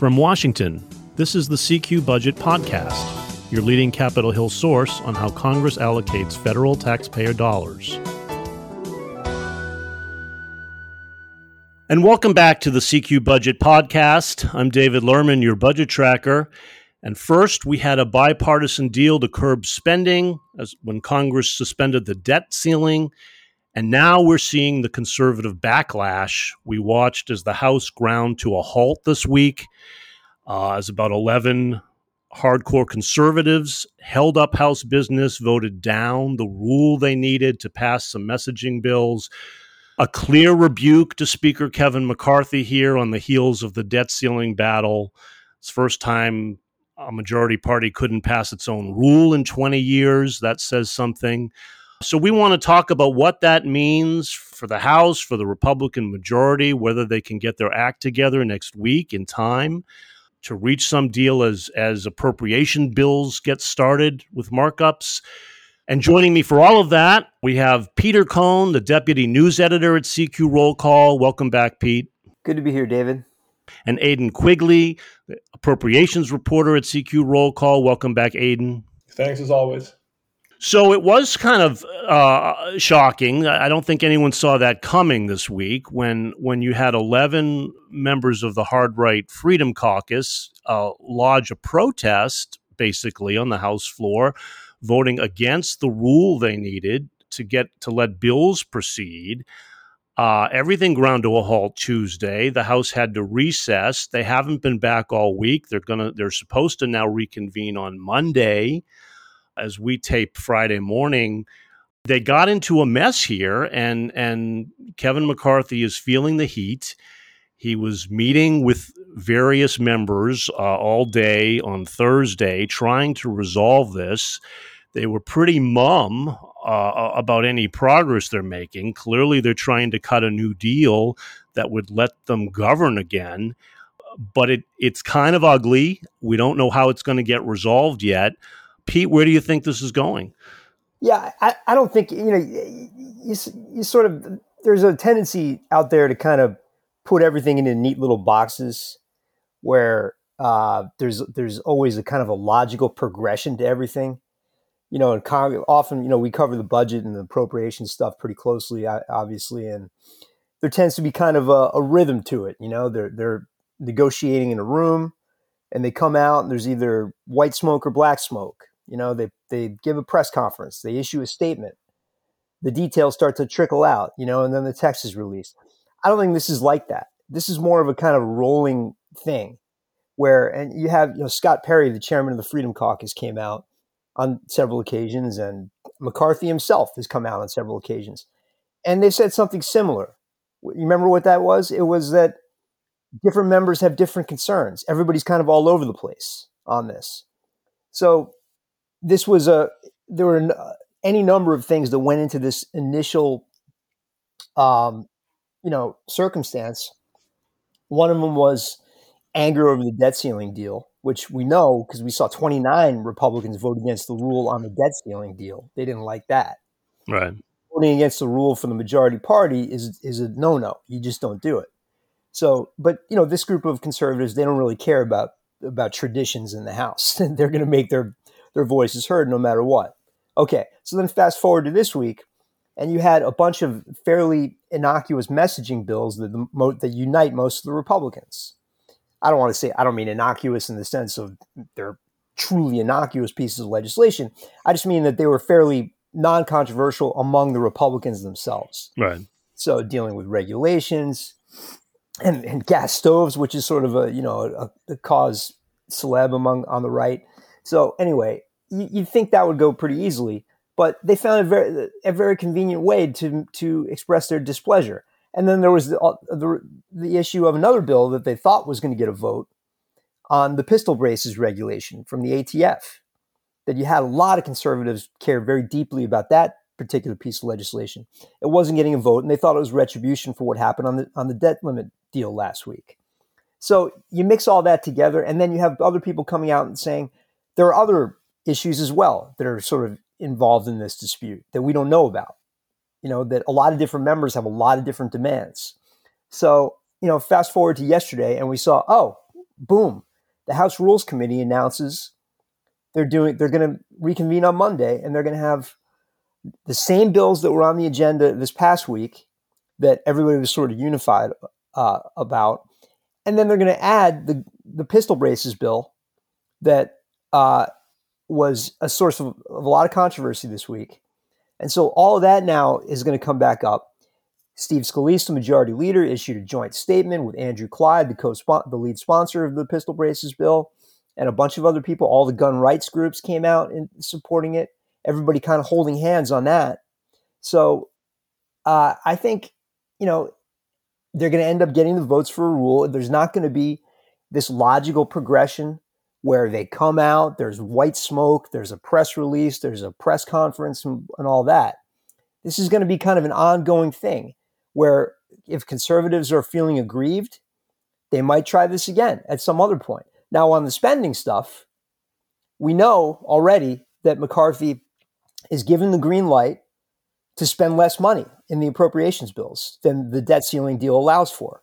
From Washington, this is the CQ Budget Podcast, your leading Capitol Hill source on how Congress allocates federal taxpayer dollars. And welcome back to the CQ Budget Podcast. I'm David Lerman, your budget tracker. And first, we had a bipartisan deal to curb spending as when Congress suspended the debt ceiling. And now we're seeing the conservative backlash. We watched as the House ground to a halt this week, uh, as about 11 hardcore conservatives held up House business, voted down the rule they needed to pass some messaging bills a clear rebuke to Speaker Kevin McCarthy here on the heels of the debt ceiling battle. It's first time a majority party couldn't pass its own rule in 20 years. That says something. So we want to talk about what that means for the House, for the Republican majority, whether they can get their act together next week in time to reach some deal as as appropriation bills get started with markups. And joining me for all of that, we have Peter Cohn, the deputy news editor at CQ Roll Call. Welcome back, Pete. Good to be here, David. And Aidan Quigley, the appropriations reporter at CQ Roll Call. Welcome back, Aidan. Thanks as always. So it was kind of uh, shocking. I don't think anyone saw that coming this week when when you had 11 members of the hard right Freedom Caucus uh, lodge a protest, basically on the House floor, voting against the rule they needed to get to let bills proceed. Uh, everything ground to a halt Tuesday. The House had to recess. They haven't been back all week. They're gonna. They're supposed to now reconvene on Monday, as we tape Friday morning. They got into a mess here, and and Kevin McCarthy is feeling the heat. He was meeting with various members uh, all day on Thursday, trying to resolve this. They were pretty mum uh, about any progress they're making. Clearly, they're trying to cut a new deal that would let them govern again. But it, it's kind of ugly. We don't know how it's going to get resolved yet. Pete, where do you think this is going? Yeah, I, I don't think, you know, you, you sort of, there's a tendency out there to kind of put everything into neat little boxes where uh, there's there's always a kind of a logical progression to everything you know, and often, you know, we cover the budget and the appropriation stuff pretty closely, obviously, and there tends to be kind of a, a, rhythm to it. You know, they're they're negotiating in a room, and they come out, and there's either white smoke or black smoke. You know, they they give a press conference, they issue a statement, the details start to trickle out. You know, and then the text is released. I don't think this is like that. This is more of a kind of rolling thing, where and you have you know Scott Perry, the chairman of the Freedom Caucus, came out on several occasions, and McCarthy himself has come out on several occasions. And they said something similar. You remember what that was? It was that different members have different concerns. Everybody's kind of all over the place on this. So this was a there were any number of things that went into this initial um, you know circumstance. One of them was anger over the debt ceiling deal which we know because we saw 29 Republicans vote against the rule on the debt ceiling deal. They didn't like that. Right. Voting against the rule for the majority party is is a no no. You just don't do it. So, but you know, this group of conservatives they don't really care about about traditions in the House. They're going to make their their voice is heard no matter what. Okay, so then fast forward to this week, and you had a bunch of fairly innocuous messaging bills that that unite most of the Republicans. I don't want to say, I don't mean innocuous in the sense of they're truly innocuous pieces of legislation. I just mean that they were fairly non controversial among the Republicans themselves. Right. So dealing with regulations and, and gas stoves, which is sort of a, you know, a, a cause celeb among on the right. So anyway, you, you'd think that would go pretty easily, but they found a very, a very convenient way to, to express their displeasure. And then there was the, uh, the, the issue of another bill that they thought was going to get a vote on the pistol braces regulation from the ATF. That you had a lot of conservatives care very deeply about that particular piece of legislation. It wasn't getting a vote, and they thought it was retribution for what happened on the on the debt limit deal last week. So you mix all that together, and then you have other people coming out and saying there are other issues as well that are sort of involved in this dispute that we don't know about. You know, that a lot of different members have a lot of different demands. So, you know, fast forward to yesterday, and we saw, oh, boom, the House Rules Committee announces they're doing they're going to reconvene on Monday, and they're going to have the same bills that were on the agenda this past week that everybody was sort of unified uh, about and then they're going to add the the pistol braces bill that uh, was a source of, of, a lot of controversy this week. And so all of that now is going to come back up. Steve Scalise, the majority leader, issued a joint statement with Andrew Clyde, the the lead sponsor of the pistol braces bill, and a bunch of other people. All the gun rights groups came out in supporting it. Everybody kind of holding hands on that. So uh, I think you know they're going to end up getting the votes for a rule. There's not going to be this logical progression where they come out, there's white smoke, there's a press release, there's a press conference, and, and all that. This is going to be kind of an ongoing thing where if conservatives are feeling aggrieved, they might try this again at some other point. Now, on the spending stuff, we know already that McCarthy is given the green light to spend less money in the appropriations bills than the debt ceiling deal allows for.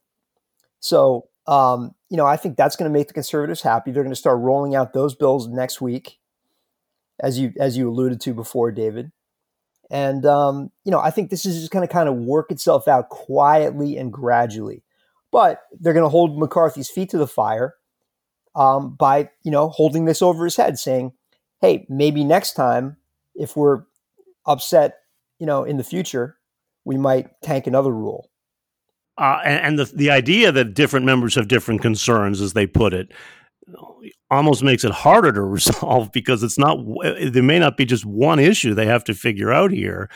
So, um, you know, I think that's going to make the conservatives happy. They're going to start rolling out those bills next week, as you as you alluded to before, David. And um, you know, I think this is just going to kind of work itself out quietly and gradually. But they're going to hold McCarthy's feet to the fire um, by you know holding this over his head, saying, "Hey, maybe next time, if we're upset you know, in the future, we might tank another rule. Uh, and, and the the idea that different members have different concerns, as they put it, almost makes it harder to resolve because it's not there may not be just one issue they have to figure out here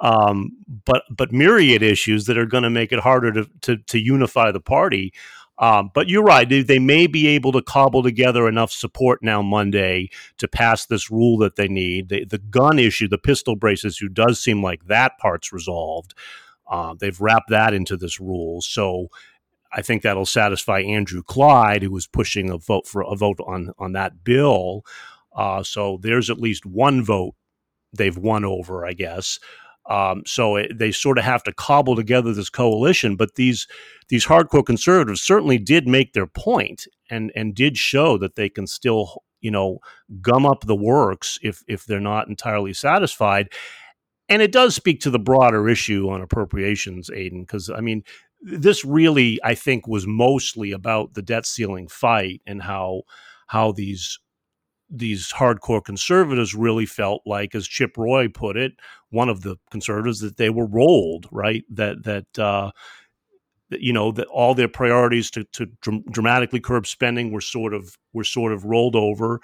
um, but but myriad issues that are going to make it harder to, to, to unify the party um, but you're right. They, they, may be able to cobble together enough support now Monday to pass this rule that they need. The, the gun issue, the pistol braces, who does seem like that part's resolved. Uh, they've wrapped that into this rule. So I think that'll satisfy Andrew Clyde, who was pushing a vote for a vote on on that bill. Uh, so there's at least one vote they've won over, I guess. Um, so it, they sort of have to cobble together this coalition. But these these hardcore conservatives certainly did make their point and and did show that they can still you know gum up the works if if they're not entirely satisfied. And it does speak to the broader issue on appropriations, Aidan, because I mean, this really, I think, was mostly about the debt ceiling fight and how how these these hardcore conservatives really felt like, as Chip Roy put it, one of the conservatives, that they were rolled, right? That that uh, you know that all their priorities to, to dr- dramatically curb spending were sort of were sort of rolled over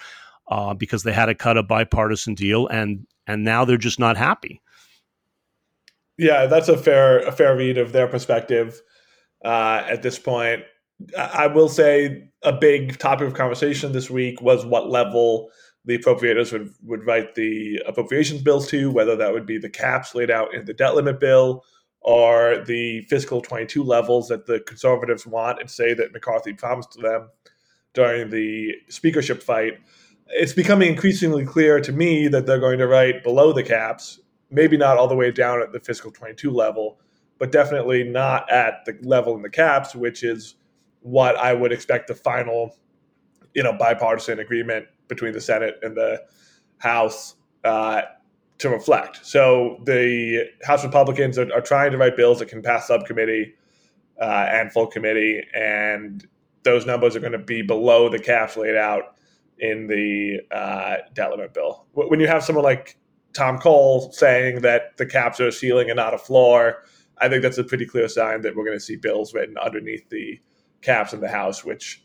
uh, because they had to cut a bipartisan deal, and and now they're just not happy. Yeah, that's a fair a fair read of their perspective uh, at this point. I will say a big topic of conversation this week was what level the appropriators would, would write the appropriations bills to, whether that would be the caps laid out in the debt limit bill or the fiscal 22 levels that the conservatives want and say that McCarthy promised to them during the speakership fight. It's becoming increasingly clear to me that they're going to write below the caps, maybe not all the way down at the fiscal 22 level, but definitely not at the level in the caps, which is what I would expect the final, you know, bipartisan agreement between the Senate and the House uh, to reflect. So the House Republicans are, are, trying to write bills that can pass subcommittee uh, and full committee, and those numbers are going to be below the caps laid out in the uh, debt limit bill. When you have someone like Tom Cole saying that the caps are a ceiling and not a floor, I think that's a pretty clear sign that we're going to see bills written underneath the caps in the House, which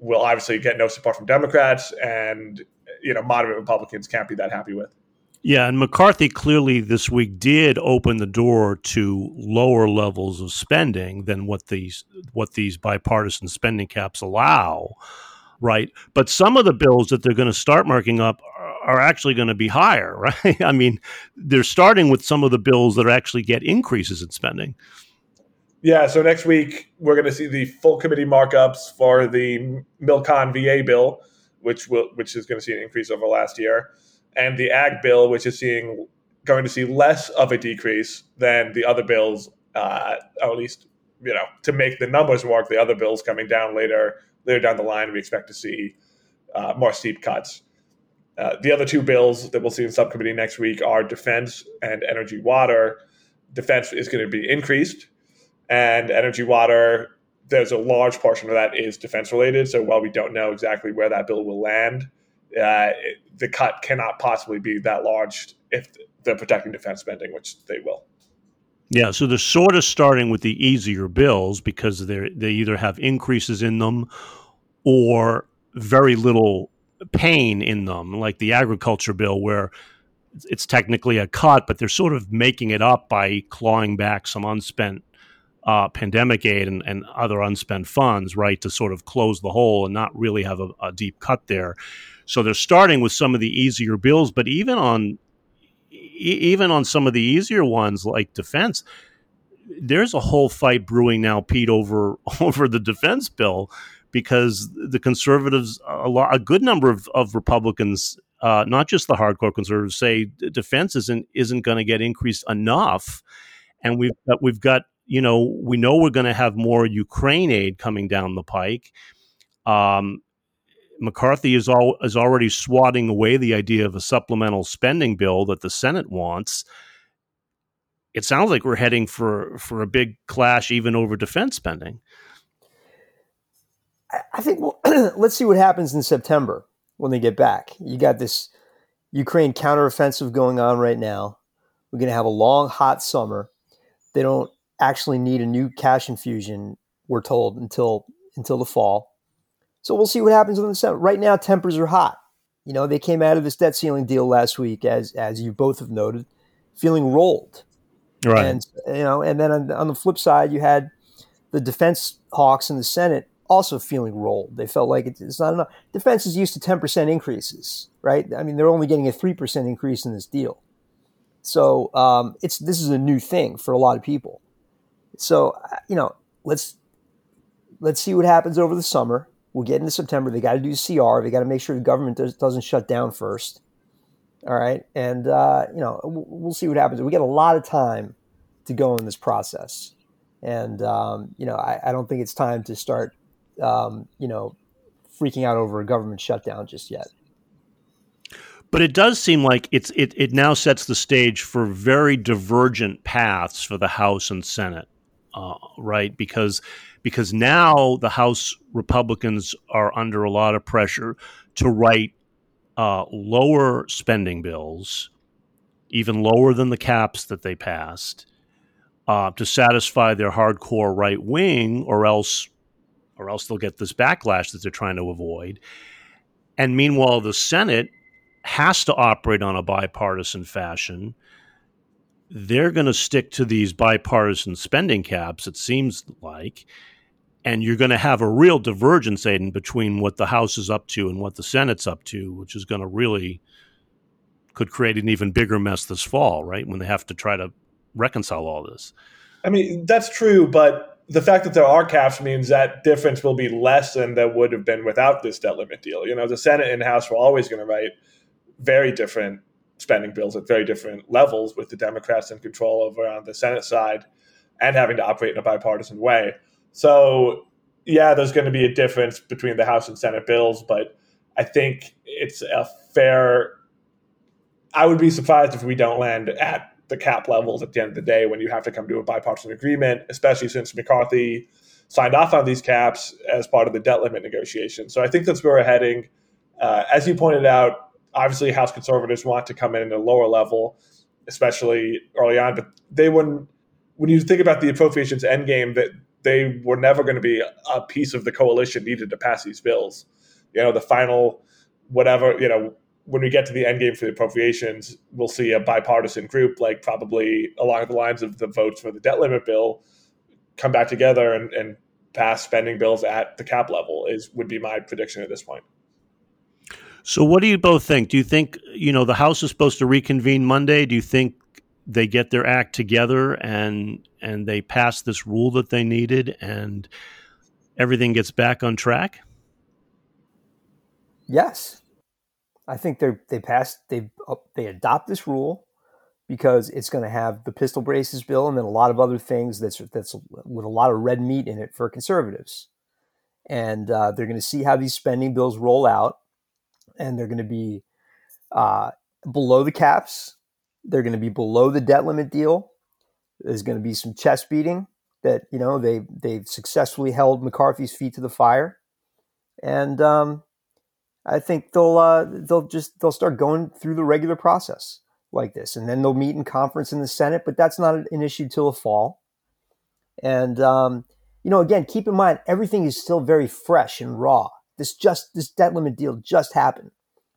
will obviously get no support from Democrats, and you know moderate Republicans can't be that happy with. Yeah, and McCarthy clearly this week did open the door to lower levels of spending than what these what these bipartisan spending caps allow, right? But some of the bills that they're going to start marking up are actually going to be higher, right? I mean, they're starting with some of the bills that actually get increases in spending. Yeah, so next week we're going to see the full committee markups for the Milcon VA bill, which will which is going to see an increase over last year, and the Ag bill, which is seeing going to see less of a decrease than the other bills, uh, at least you know to make the numbers work. The other bills coming down later later down the line, we expect to see uh, more steep cuts. Uh, the other two bills that we'll see in subcommittee next week are defense and energy water. Defense is going to be increased and energy water there's a large portion of that is defense related so while we don't know exactly where that bill will land uh, it, the cut cannot possibly be that large if they're protecting defense spending which they will yeah so they're sort of starting with the easier bills because they they either have increases in them or very little pain in them like the agriculture bill where it's technically a cut but they're sort of making it up by clawing back some unspent uh, pandemic aid and, and, other unspent funds, right, to sort of close the hole and not really have a, a, deep cut there. So they're starting with some of the easier bills, but even on even on some of the easier ones like defense, there's a whole fight brewing now, Pete, over over the defense bill because the conservatives, a, a good number of, of Republicans, uh, not just the hardcore conservatives, say defense isn't isn't going to get increased enough, and we've got, we've got you know, we know we're going to have more Ukraine aid coming down the pike. Um, McCarthy is all is already swatting away the idea of a supplemental spending bill that the Senate wants. It sounds like we're heading for for a big clash even over defense spending. I think well, let's see what happens in September when they get back. You got this Ukraine counteroffensive going on right now. We're going to have a long, hot summer. They don't actually need a new cash infusion, we're told, until until the fall. So we'll see what happens in the Senate. Right now, tempers are hot. You know, they came out of this debt ceiling deal last week, as as you both have noted, feeling rolled. Right. And you know, and then on, on the flip side, you had the defense hawks in the Senate also feeling rolled. They felt like it's not enough. Defense is used to 10% increases, right? I mean, they're only getting a 3% increase in this deal. So um, it's this is a new thing for a lot of people. So uh, you know, let's let's see what happens over the summer. We'll get into September. They got to do CR. They got to make sure the government does, doesn't shut down first. All right, and uh, you know we'll see what happens. We got a lot of time to go in this process, and um, you know I, I, don't think it's time to start um, you know freaking out over a government shutdown just yet. But it does seem like it's it, it now sets the stage for very divergent paths for the House and Senate uh, right? Because because now the House Republicans are under a lot of pressure to write uh, lower spending bills, even lower than the caps that they passed, uh, to satisfy their hardcore right wing, or else or else they'll get this backlash that they're trying to avoid. And meanwhile, the Senate has to operate on a bipartisan fashion they're going to stick to these bipartisan spending caps, it seems like. And you're going to have a real divergence, Aidan, between what the House is up to and what the Senate's up to, which is going to really could create an even bigger mess this fall, right? When they have to try to reconcile all this. I mean, that's true, but the fact that there are caps means that difference will be less than that would have been without this debt limit deal. You know, the Senate and House were always going to write very different spending bills at very different levels, with the Democrats in control over on the Senate side and having to operate in a bipartisan way. So, yeah, there's going to be a difference between the House and Senate bills, but I think it's a fair. I would be surprised if we don't land at the cap levels at the end of the day when you have to come to a bipartisan agreement, especially since McCarthy signed off on these caps as part of the debt limit negotiation. So I think that's where we're heading. Uh, as you pointed out, obviously House conservatives want to come in at a lower level, especially early on. But they wouldn't. When you think about the appropriations endgame, that they were never going to be a piece of the coalition needed to pass these bills. You know, the final whatever you know when we get to the end game for the appropriations, we'll see a bipartisan group, like probably along the lines of the votes for the debt limit bill, come back together and, and pass spending bills at the cap level. Is would be my prediction at this point. So, what do you both think? Do you think you know the House is supposed to reconvene Monday? Do you think they get their act together and and they pass this rule that they needed and everything gets back on track? Yes, I think they they passed they they adopt this rule because it's going to have the pistol braces bill and then a lot of other things that's that's with a lot of red meat in it for conservatives, and uh, they're going to see how these spending bills roll out, and they're going to be uh, below the caps. They're going to be below the debt limit deal. There's going to be some chest beating that you know they they've successfully held McCarthy's feet to the fire, and um, I think they'll uh, they'll just they'll start going through the regular process like this, and then they'll meet in conference in the Senate. But that's not an issue till the fall. And um, you know, again, keep in mind everything is still very fresh and raw. This just this debt limit deal just happened.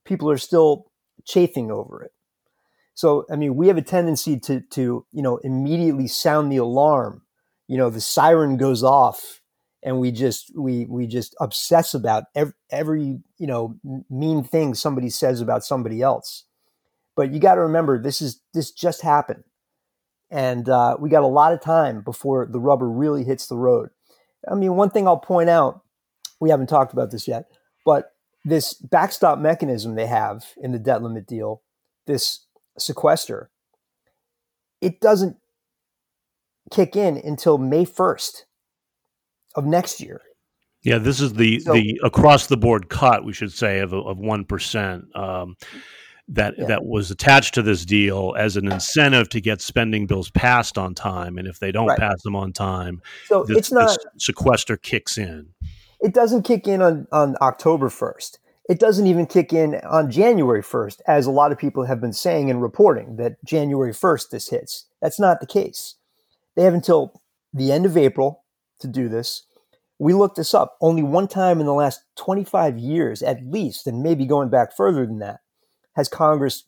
People are still chafing over it. So I mean, we have a tendency to to you know immediately sound the alarm. You know, the siren goes off and we just we we just obsess about every, every you know mean thing somebody says about somebody else but you got to remember this is this just happened and uh, we got a lot of time before the rubber really hits the road i mean one thing i'll point out we haven't talked about this yet but this backstop mechanism they have in the debt limit deal this sequester it doesn't kick in until may 1st of next year. Yeah, this is the so, the across the board cut, we should say, of of one percent. Um, that yeah. that was attached to this deal as an incentive to get spending bills passed on time, and if they don't right. pass them on time, so this, it's not sequester kicks in. It doesn't kick in on on October first. It doesn't even kick in on January first, as a lot of people have been saying and reporting that January first this hits. That's not the case. They have until the end of April to do this. We looked this up. Only one time in the last 25 years, at least, and maybe going back further than that, has Congress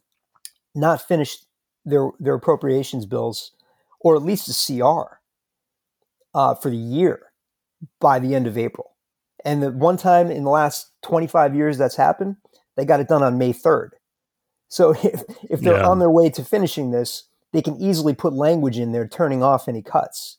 not finished their, their appropriations bills, or at least a CR, uh, for the year by the end of April. And the one time in the last 25 years that's happened, they got it done on May 3rd. So if, if they're yeah. on their way to finishing this, they can easily put language in there turning off any cuts.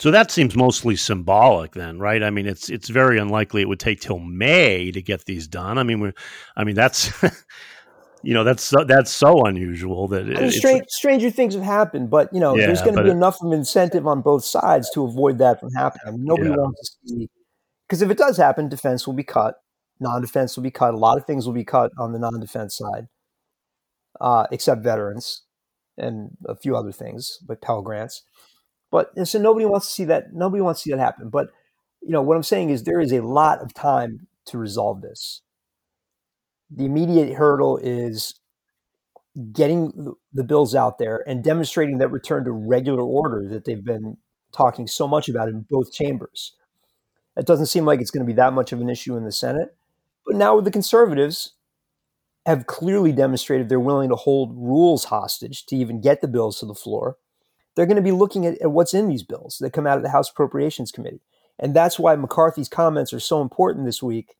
So that seems mostly symbolic, then, right? I mean, it's it's very unlikely it would take till May to get these done. I mean, we I mean that's you know that's so, that's so unusual that it, strange, stranger things have happened, but you know, yeah, there's going to be it, enough of incentive on both sides to avoid that from happening. I mean, nobody yeah. wants to see because if it does happen, defense will be cut, non-defense will be cut, a lot of things will be cut on the non-defense side, uh, except veterans and a few other things like Pell grants. But so nobody wants to see that. Nobody wants to see that happen. But you know what I'm saying is there is a lot of time to resolve this. The immediate hurdle is getting the bills out there and demonstrating that return to regular order that they've been talking so much about in both chambers. It doesn't seem like it's going to be that much of an issue in the Senate. But now the conservatives have clearly demonstrated they're willing to hold rules hostage to even get the bills to the floor they're going to be looking at, at what's in these bills that come out of the House Appropriations Committee. And that's why McCarthy's comments are so important this week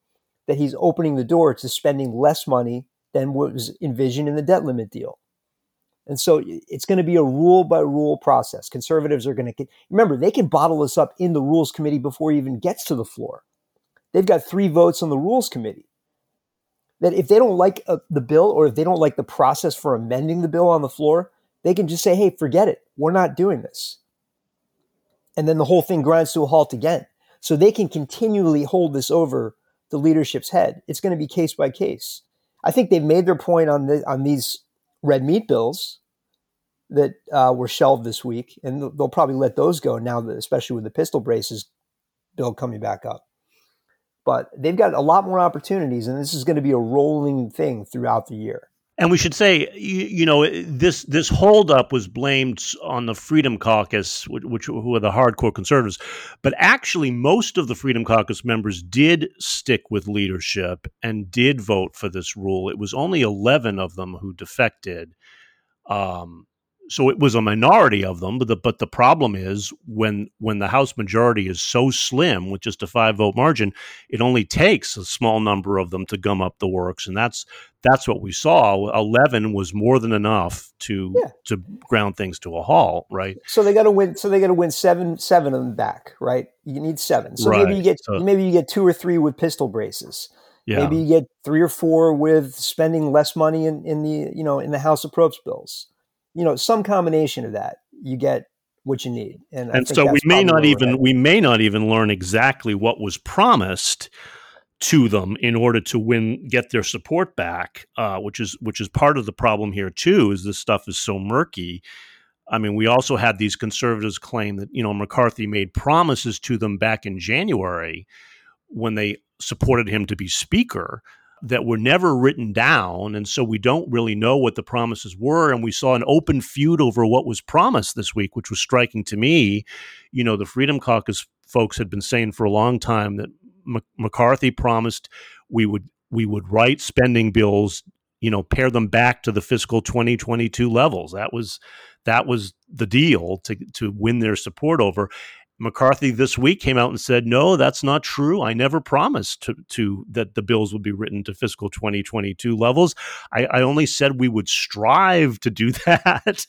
that he's opening the door to spending less money than was envisioned in the debt limit deal. And so it's going to be a rule by rule process. Conservatives are going to remember they can bottle this up in the Rules Committee before it even gets to the floor. They've got three votes on the Rules Committee. That if they don't like uh, the bill or if they don't like the process for amending the bill on the floor, they can just say, hey, forget it. We're not doing this. And then the whole thing grinds to a halt again. So they can continually hold this over the leadership's head. It's going to be case by case. I think they've made their point on the, on these red meat bills that uh, were shelved this week, and they'll probably let those go now, that, especially with the pistol braces bill coming back up. But they've got a lot more opportunities, and this is going to be a rolling thing throughout the year. And we should say, you, you, know, this this holdup was blamed on the Freedom Caucus, which, which who are the hardcore conservatives, but actually, most of the Freedom Caucus members did stick with leadership and did vote for this rule. It was only eleven of them who defected. Um, so it was a minority of them, but the but the problem is when when the House majority is so slim with just a five vote margin, it only takes a small number of them to gum up the works, and that's that's what we saw. Eleven was more than enough to yeah. to ground things to a halt, right? So they got to win. So they got to win seven seven of them back, right? You need seven. So right. maybe you get so, maybe you get two or three with pistol braces. Yeah. Maybe you get three or four with spending less money in, in the you know in the House approach bills you know, some combination of that, you get what you need. And, and so we may not even we may not even learn exactly what was promised to them in order to win get their support back, uh, which is which is part of the problem here too. Is this stuff is so murky. I mean, we also had these conservatives claim that you know McCarthy made promises to them back in January when they supported him to be speaker that were never written down. And so we don't really know what the promises were. And we saw an open feud over what was promised this week, which was striking to me. You know, the Freedom Caucus folks had been saying for a long time that M- McCarthy promised we would we would write spending bills you know pair them back to the fiscal 2022 levels that was that was the deal to to win their support over McCarthy this week came out and said, "No, that's not true. I never promised to, to that the bills would be written to fiscal 2022 levels. I, I only said we would strive to do that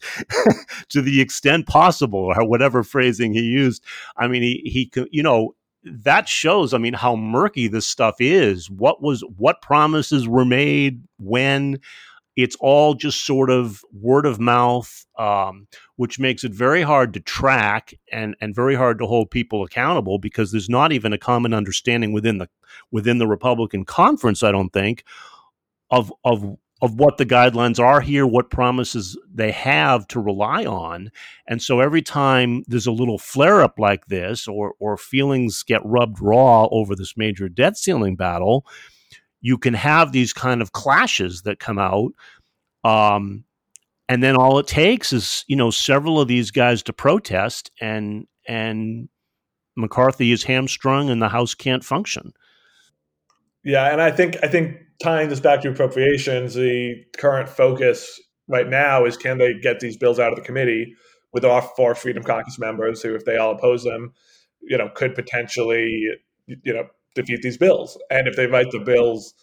to the extent possible, or whatever phrasing he used. I mean, he he you know that shows. I mean, how murky this stuff is. What was what promises were made when." It's all just sort of word of mouth, um, which makes it very hard to track and and very hard to hold people accountable because there's not even a common understanding within the within the Republican conference. I don't think of of of what the guidelines are here, what promises they have to rely on. And so every time there's a little flare up like this or or feelings get rubbed raw over this major debt ceiling battle, you can have these kind of clashes that come out. Um, and then all it takes is you know several of these guys to protest, and and McCarthy is hamstrung, and the House can't function. Yeah, and I think I think tying this back to appropriations, the current focus right now is can they get these bills out of the committee with our four Freedom Caucus members who, if they all oppose them, you know, could potentially you know defeat these bills. And if they write the bills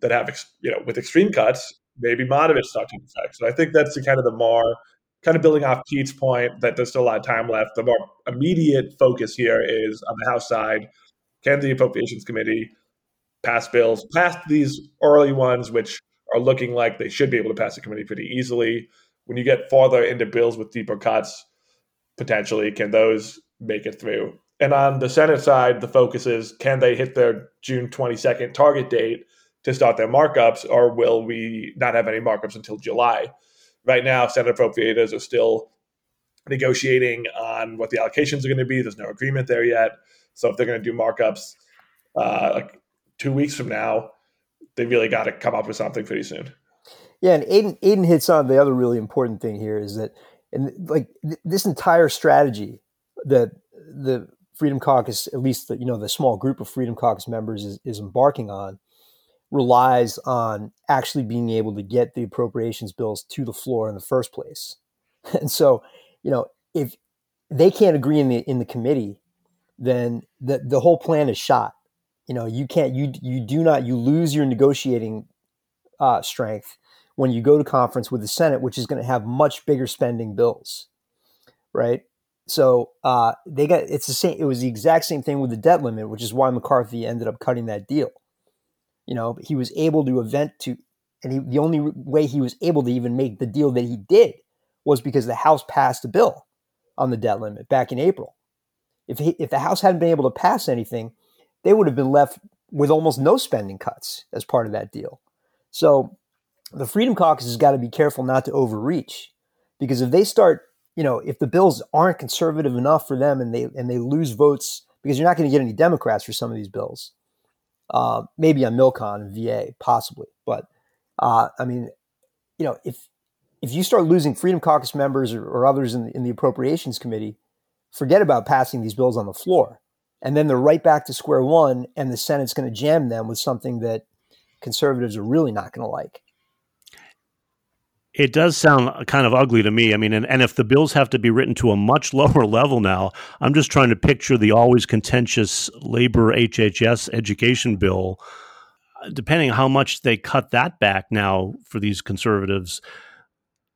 that have, you know, with extreme cuts, maybe moderate start to effect. So I think that's the kind of the more kind of building off Pete's point that there's still a lot of time left. The more immediate focus here is on the House side. Can the Appropriations Committee pass bills, pass these early ones, which are looking like they should be able to pass the committee pretty easily? When you get farther into bills with deeper cuts, potentially, can those make it through? And on the Senate side, the focus is can they hit their June 22nd target date to start their markups, or will we not have any markups until July? Right now, Senate appropriators are still negotiating on what the allocations are going to be. There's no agreement there yet. So if they're going to do markups uh, like two weeks from now, they really got to come up with something pretty soon. Yeah, and Aidan, Aidan hits on the other really important thing here is that, and like th- this entire strategy that the Freedom Caucus, at least the, you know the small group of Freedom Caucus members is, is embarking on, relies on actually being able to get the appropriations bills to the floor in the first place. And so, you know, if they can't agree in the in the committee, then the the whole plan is shot. You know, you can't you you do not you lose your negotiating uh, strength when you go to conference with the Senate, which is going to have much bigger spending bills, right? So uh, they got it's the same. It was the exact same thing with the debt limit, which is why McCarthy ended up cutting that deal. You know, he was able to event to, and he, the only way he was able to even make the deal that he did was because the House passed a bill on the debt limit back in April. If he, if the House hadn't been able to pass anything, they would have been left with almost no spending cuts as part of that deal. So the Freedom Caucus has got to be careful not to overreach because if they start you know, if the bills aren't conservative enough for them and they and they lose votes because you're not going to get any Democrats for some of these bills, uh, maybe on Milcon and VA possibly, but uh, I mean, you know, if if you start losing Freedom Caucus members or, or others in the, in the Appropriations Committee, forget about passing these bills on the floor. And then they're right back to square one, and the Senate's going to jam them with something that conservatives are really not going to like. It does sound kind of ugly to me. I mean, and, and if the bills have to be written to a much lower level now, I'm just trying to picture the always contentious labor HHS education bill. Depending how much they cut that back now for these conservatives,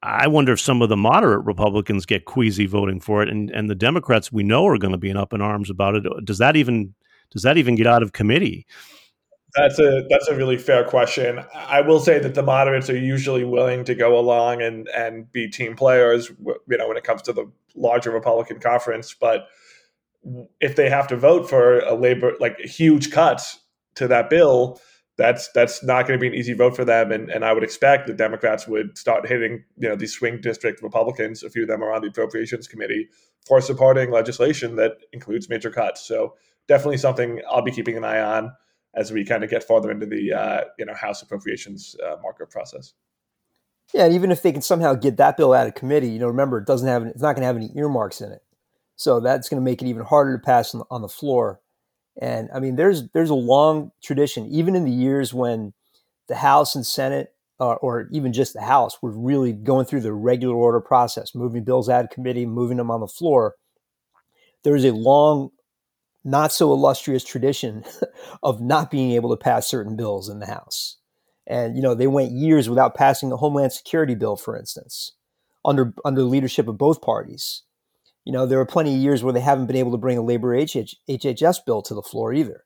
I wonder if some of the moderate Republicans get queasy voting for it, and and the Democrats we know are going to be in up in arms about it. Does that even does that even get out of committee? That's a that's a really fair question. I will say that the moderates are usually willing to go along and and be team players. You know, when it comes to the larger Republican conference, but if they have to vote for a labor like huge cuts to that bill, that's that's not going to be an easy vote for them. And, and I would expect the Democrats would start hitting you know these swing district Republicans. A few of them are on the Appropriations Committee for supporting legislation that includes major cuts. So definitely something I'll be keeping an eye on as we kind of get farther into the uh, you know House Appropriations uh, markup process. Yeah, and even if they can somehow get that bill out of committee, you know, remember it doesn't have it's not going to have any earmarks in it, so that's going to make it even harder to pass on the, on the floor. And I mean, there's there's a long tradition, even in the years when the House and Senate, uh, or even just the House, were really going through the regular order process, moving bills out of committee, moving them on the floor. There is a long, not so illustrious tradition of not being able to pass certain bills in the House. And you know, they went years without passing a Homeland Security bill, for instance, under under the leadership of both parties. You know, there are plenty of years where they haven't been able to bring a labor HH, HHS bill to the floor either.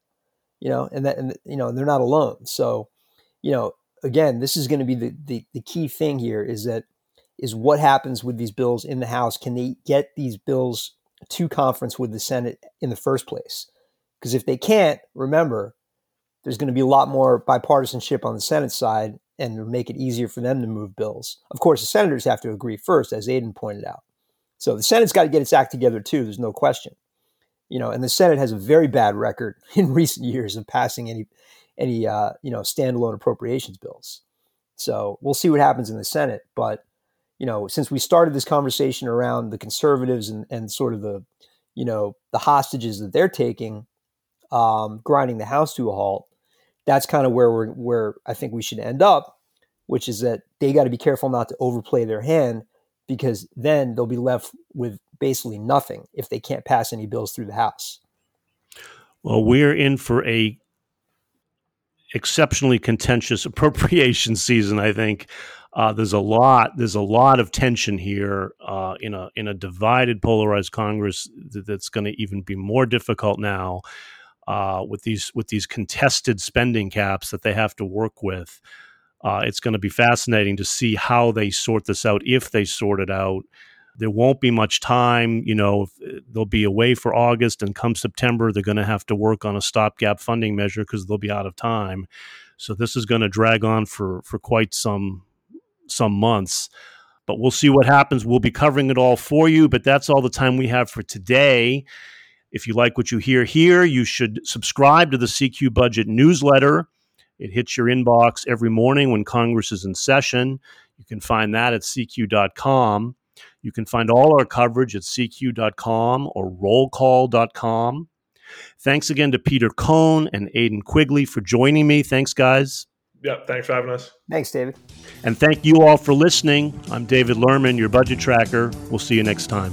You know, and that, and you know, they're not alone. So, you know, again, this is going to be the, the the key thing here is that is what happens with these bills in the House. Can they get these bills to conference with the Senate in the first place? Because if they can't, remember, there's going to be a lot more bipartisanship on the Senate side and make it easier for them to move bills. Of course, the senators have to agree first, as Aidan pointed out. So the Senate's got to get its act together too. There's no question. You know, and the Senate has a very bad record in recent years of passing any any uh, you know standalone appropriations bills. So we'll see what happens in the Senate. But you know, since we started this conversation around the conservatives and, and sort of the you know the hostages that they're taking, um, grinding the House to a halt, that's kind of where we're where I think we should end up, which is that they got to be careful not to overplay their hand because then they'll be left with basically nothing if they can't pass any bills through the House. Well, we're in for a exceptionally contentious appropriation season. I think uh, there's a lot there's a lot of tension here uh, in a in a divided, polarized Congress that's going to even be more difficult now uh, with these with these contested spending caps that they have to work with. Uh, it's going to be fascinating to see how they sort this out, if they sort it out. There won't be much time. You know, they'll be away for August, and come September, they're going to have to work on a stopgap funding measure because they'll be out of time. So this is going to drag on for for quite some some months. But we'll see what happens. We'll be covering it all for you. But that's all the time we have for today. If you like what you hear here, you should subscribe to the CQ Budget newsletter. It hits your inbox every morning when Congress is in session. You can find that at cq.com. You can find all our coverage at cq.com or rollcall.com. Thanks again to Peter Cohn and Aidan Quigley for joining me. Thanks, guys. Yeah, thanks for having us. Thanks, David. And thank you all for listening. I'm David Lerman, your budget tracker. We'll see you next time.